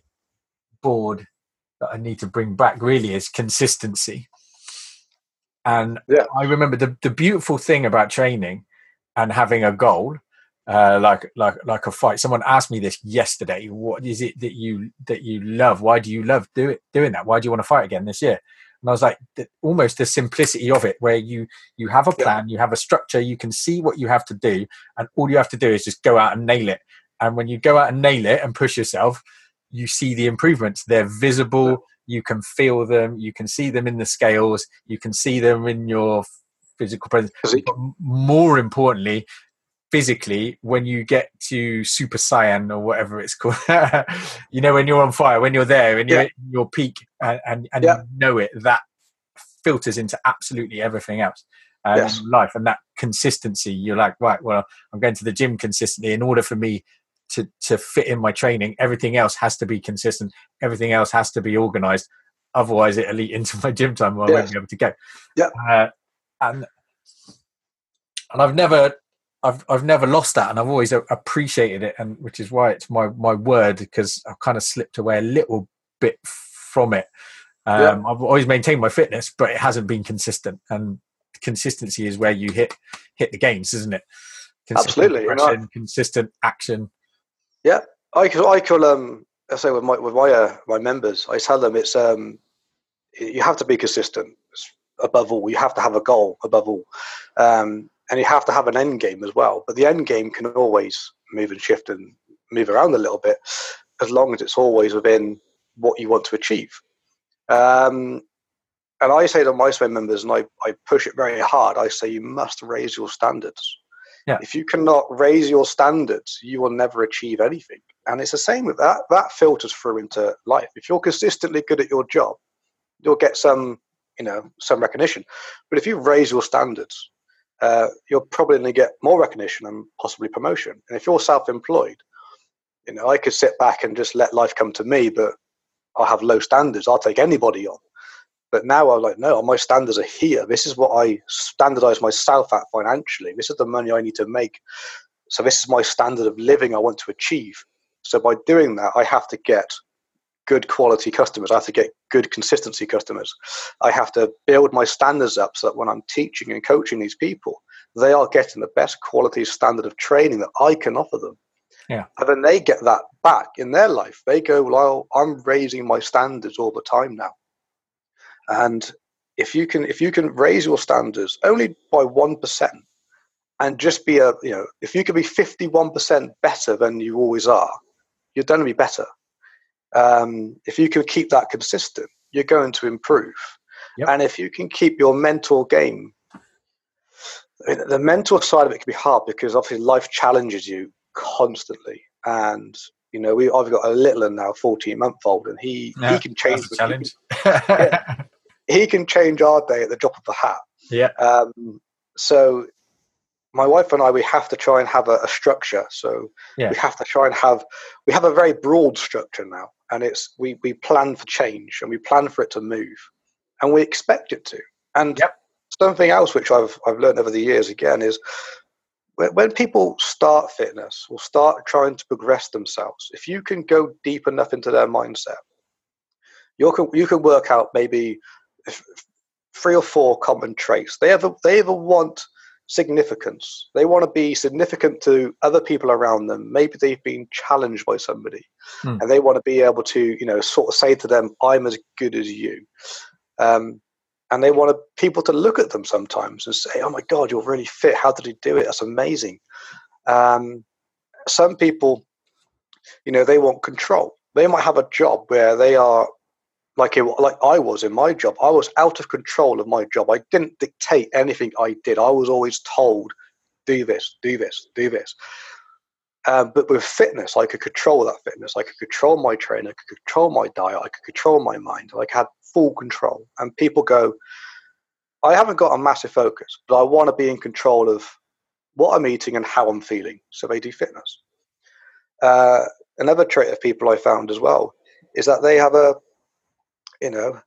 board that I need to bring back. Really, is consistency. And Yeah. I remember the the beautiful thing about training and having a goal uh, like like like a fight. Someone asked me this yesterday. What is it that you that you love? Why do you love do it, doing that? Why do you want to fight again this year? And I was like, the, almost the simplicity of it, where you you have a Yeah. plan, you have a structure, you can see what you have to do, and all you have to do is just go out and nail it. And when you go out and nail it and push yourself, you see the improvements. They're visible. You can feel them. You can see them in the scales. You can see them in your physical presence. But more importantly, physically, when you get to Super Saiyan or whatever it's called, you know, when you're on fire, when you're there, when you're Yeah. your peak and, and, and Yeah. you know it, that filters into absolutely everything else. Um, Yes. in life and that consistency you're like right well i'm going to the gym consistently in order for me to to fit in my training everything else has to be consistent everything else has to be organized otherwise it'll eat into my gym time i won't be able to go Yeah. uh, and and i've never I've I've never lost that, and I've always appreciated it, and which is why it's my my word because I've kind of slipped away a little bit from it. Um, Yeah. I've always maintained my fitness, but it hasn't been consistent, and consistency is where you hit hit the games, isn't it? Consistent Absolutely, I- consistent action. I call, I call um I say with my with my uh, my members, I tell them it's um you have to be consistent above all. You have to have a goal above all, um, and you have to have an end game as well. But the end game can always move and shift and move around a little bit, as long as it's always within what you want to achieve. Um, and I say to my swim members, and I, I push it very hard. I say you must raise your standards. Yeah. If you cannot raise your standards, you will never achieve anything. And it's the same with that. That filters through into life. If you're consistently good at your job, you'll get some, you know, some recognition. But if you raise your standards, uh, you're probably going to get more recognition and possibly promotion. And if you're self-employed, you know, I could sit back and just let life come to me, but I'll have low standards. I'll take anybody on. But now I'm like, no, my standards are here. This is what I standardize myself at financially. This is the money I need to make. So this is my standard of living I want to achieve. So by doing that, I have to get good quality customers. I have to get good consistency customers. I have to build my standards up so that when I'm teaching and coaching these people, they are getting the best quality standard of training that I can offer them. Yeah. And then they get that back in their life. They go, well, I'm raising my standards all the time now. And if you can if you can raise your standards only by one percent and just be a you know, if you can be fifty one percent better than you always are, you're going to be better. Um, if you can keep that consistent, you're going to improve. Yep. And if you can keep your mental game, the mental side of it can be hard because obviously life challenges you constantly. And you know, we I've got a little one now, fourteen month old, and he Yeah, he can change the challenge. he can change our day at the drop of a hat. yeah. Um, so my wife and I, we have to try and have a, a structure. So Yeah. we have to try and have, we have a very broad structure now, and it's we we plan for change and we plan for it to move, and we expect it to. And Yep. something else which I've I've learned over the years again is when, when people start fitness or start trying to progress themselves, if you can go deep enough into their mindset, you can you can work out maybe three or four common traits. They ever they ever want significance. They want to be significant to other people around them. Maybe they've been challenged by somebody, Hmm. and they want to be able to you know sort of say to them, "I'm as good as you." Um, and they want people to look at them sometimes and say, "Oh my God, you're really fit. How did you do it? That's amazing." Um, some people, you know, they want control. They might have a job where they are like it, like I was in my job. I was out of control of my job. I didn't dictate anything I did. I was always told, "Do this, do this, do this." Um, but with fitness, I could control that fitness. I could control my training. I could control my diet. I could control my mind. I had full control. And people go, I haven't got a massive focus, but I want to be in control of what I'm eating and how I'm feeling. So they do fitness. Uh, another trait of people I found as well is that they have a, you know,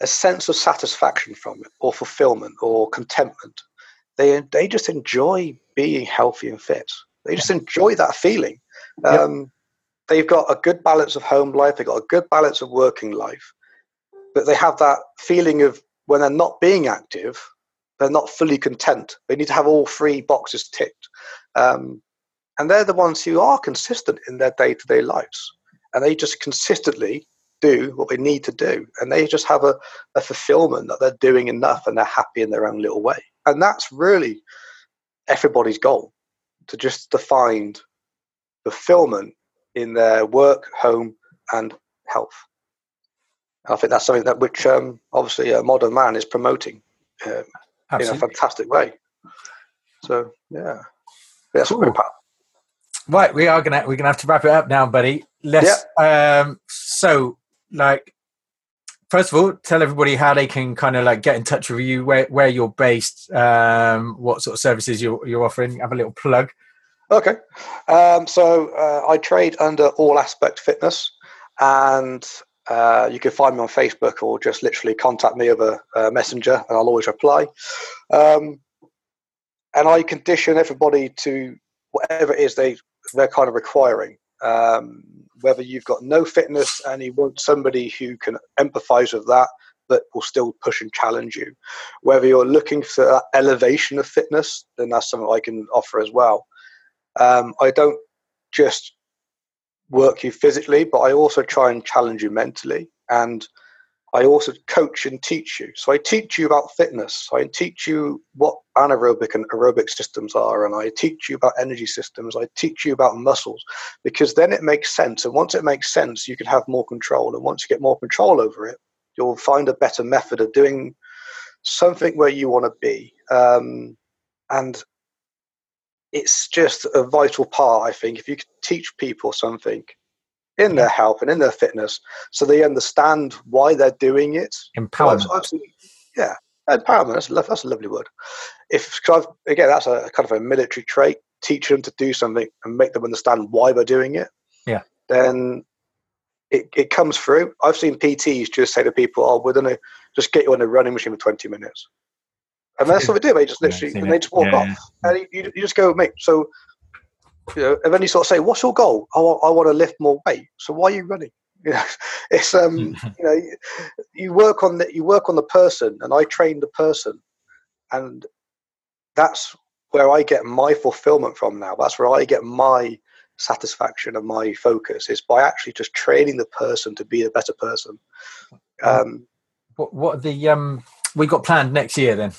a sense of satisfaction from it, or fulfillment, or contentment. They they just enjoy being healthy and fit. They just enjoy that feeling. Um, yep. They've got a good balance of home life. They've got a good balance of working life, but they have that feeling of when they're not being active, they're not fully content. They need to have all three boxes ticked. Um, and they're the ones who are consistent in their day to day lives. And they just consistently do what they need to do. And they just have a, a fulfillment that they're doing enough and they're happy in their own little way. And that's really everybody's goal to just to find fulfillment in their work, home, and health. I think that's something that which um, obviously a modern man is promoting uh, in a fantastic way. So yeah, that's cool. Right, we are gonna we're gonna have to wrap it up now, buddy. Let's. Um, so, like, first of all, tell everybody how they can kind of like get in touch with you, where where you're based, um, what sort of services you're you're offering. Have a little plug. Okay, um, so uh, I trade under All Aspect Fitness, and uh, you can find me on Facebook or just literally contact me over uh, Messenger, and I'll always reply. Um, and I condition everybody to whatever it is they they're kind of requiring. Um, whether you've got no fitness and you want somebody who can empathise with that, but will still push and challenge you. Whether you're looking for that elevation of fitness, then that's something I can offer as well. Um, I don't just work you physically, but I also try and challenge you mentally. And I also coach and teach you. So I teach you about fitness. I teach you what anaerobic and aerobic systems are, and I teach you about energy systems. I teach you about muscles because then it makes sense. And once it makes sense, you can have more control. And once you get more control over it, you'll find a better method of doing something where you want to be. Um, and it's just a vital part, I think. If you can teach people something in their health and in their fitness, so they understand why they're doing it. Empowerment. Well, yeah, empowerment. That's, that's a lovely word. If I've, again, that's a kind of a military trait. Teach them to do something and make them understand why they're doing it. Yeah. Then it, it comes through. I've seen PTs just say to people, "Oh, we're going to just get you on a running machine for 20 minutes." And that's what they do. They just literally, yeah, and they just walk yeah, off. And you, you just go, mate. So, you know, and then you sort of say, "What's your goal?" Oh, I want to lift more weight. So why are you running? You know, it's um, you know, you, work on the you work on the person, and I train the person, and that's where I get my fulfillment from now. That's where I get my satisfaction and my focus is by actually just training the person to be a better person. Um, what what the um we got planned next year then?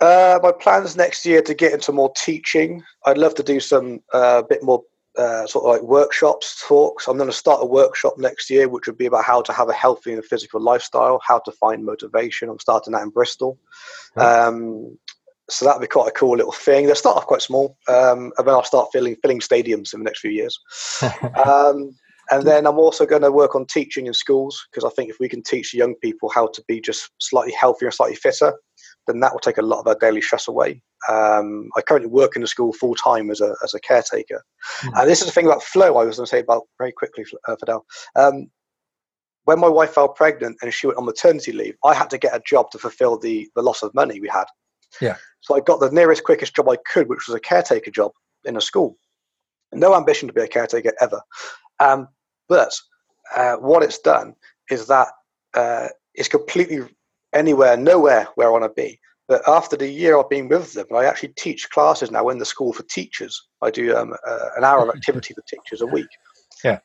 Uh, my plans next year to get into more teaching. I'd love to do some uh, bit more uh, sort of like workshops, talks. I'm going to start a workshop next year, which would be about how to have a healthy and physical lifestyle, how to find motivation. I'm starting that in Bristol. Um, so that'd be quite a cool little thing. They'll start off quite small, um, and then I'll start filling filling stadiums in the next few years. um, and then I'm also going to work on teaching in schools because I think if we can teach young people how to be just slightly healthier, slightly fitter, then that will take a lot of our daily stress away. Um, I currently work in a school full time as a as a caretaker, mm. and this is the thing about flow. I was going to say about very quickly, uh, Fidel. Um, when my wife fell pregnant and she went on maternity leave, I had to get a job to fulfill the the loss of money we had. Yeah. So I got the nearest, quickest job I could, which was a caretaker job in a school. No ambition to be a caretaker ever. Um, but uh, what it's done is that uh, it's completely anywhere, nowhere where I want to be. But after the year I've been with them, I actually teach classes now in the school for teachers. I do um, uh, an hour of activity for teachers a week. Yeah.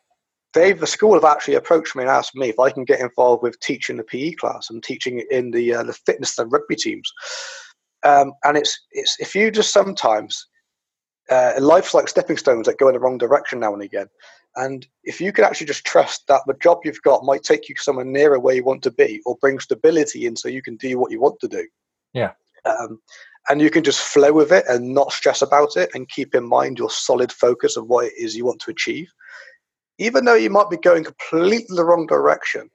They've, the school have actually approached me and asked me if I can get involved with teaching the PE class and teaching in the uh, the fitness and rugby teams. Um, and it's it's if you just sometimes uh, life's like stepping stones that go in the wrong direction now and again. And if you can actually just trust that the job you've got might take you somewhere nearer where you want to be or bring stability in so you can do what you want to do. Yeah. Um, and you can just flow with it and not stress about it and keep in mind your solid focus of what it is you want to achieve. Even though you might be going completely the wrong direction,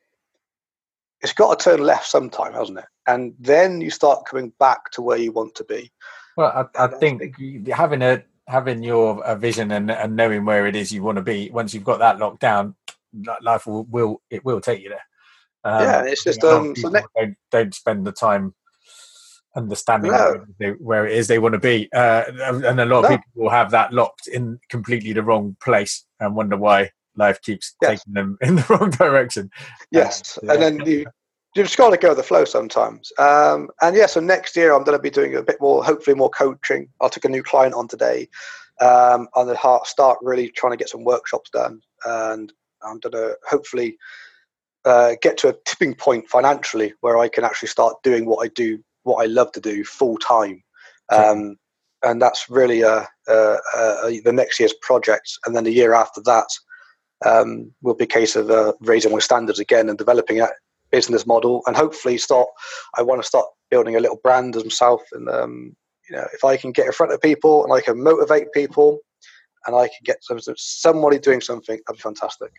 it's got to turn left sometime, hasn't it? And then you start coming back to where you want to be. Well, I, I think having a having your a vision and, and knowing where it is you want to be, once you've got that locked down, life will, will it will take you there. Um, yeah, it's just um, so don't, don't spend the time understanding no. where, where, it is they want to be. Uh, and a lot of no. people will have that locked in completely the wrong place and wonder why life keeps yes. taking them in the wrong direction. Yes, um, yeah. and then you you've just got to go with the flow sometimes. Um, and yeah, so next year I'm going to be doing a bit more, hopefully more coaching. I took a new client on today. Um, I'm going start really trying to get some workshops done, and I'm going to hopefully uh, get to a tipping point financially where I can actually start doing what I do, what I love to do, full time. Um, and that's really uh, uh, uh, the next year's project, and then the year after that um, will be a case of uh, raising my standards again and developing business model, and hopefully start. I want to start building a little brand as myself, and um, you know, if I can get in front of people and I can motivate people, and I can get some, somebody doing something, that'd be fantastic.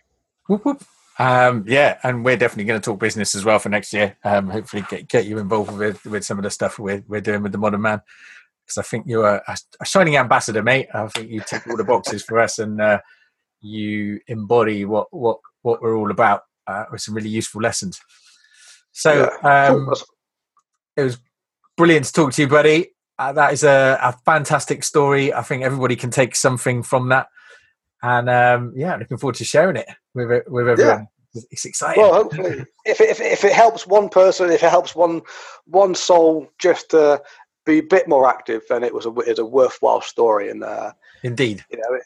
Whoop, whoop. Um, yeah, and we're definitely going to talk business as well for next year. Um, hopefully, get get you involved with with some of the stuff we're we're doing with the Modern Man, because I think you're a, a, shining ambassador, mate. I think you tick all the boxes for us, and uh, you embody what what what we're all about uh, with some really useful lessons. So yeah. um, it was brilliant to talk to you, buddy. Uh, that is a, a, fantastic story. I think everybody can take something from that, and um, yeah, looking forward to sharing it with with everyone. Yeah. It's exciting. Well, hopefully, if it, if, if it helps one person, if it helps one one soul just to be a bit more active, then it was a it's a worthwhile story. And uh, indeed, you know, it,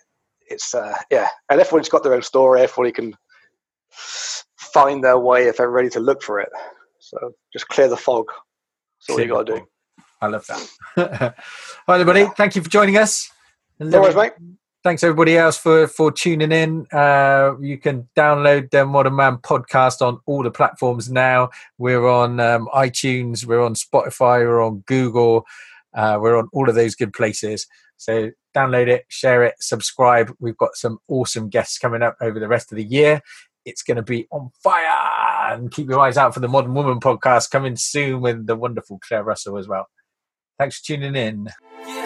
it's uh, yeah, and everyone's got their own story. Everybody can find their way if they're ready to look for it. So just clear the fog. That's all clear you got to do. I love that. all right, everybody. Thank you for joining us. No worries, mate. Thanks everybody else for for tuning in. Uh, you can download the Modern Man podcast on all the platforms now. We're on um, iTunes, we're on Spotify, we're on Google, uh, we're on all of those good places. So download it, share it, subscribe. We've got some awesome guests coming up over the rest of the year. It's going to be on fire. And keep your eyes out for the Modern Woman podcast coming soon with the wonderful Claire Russell as well. Thanks for tuning in. Yeah.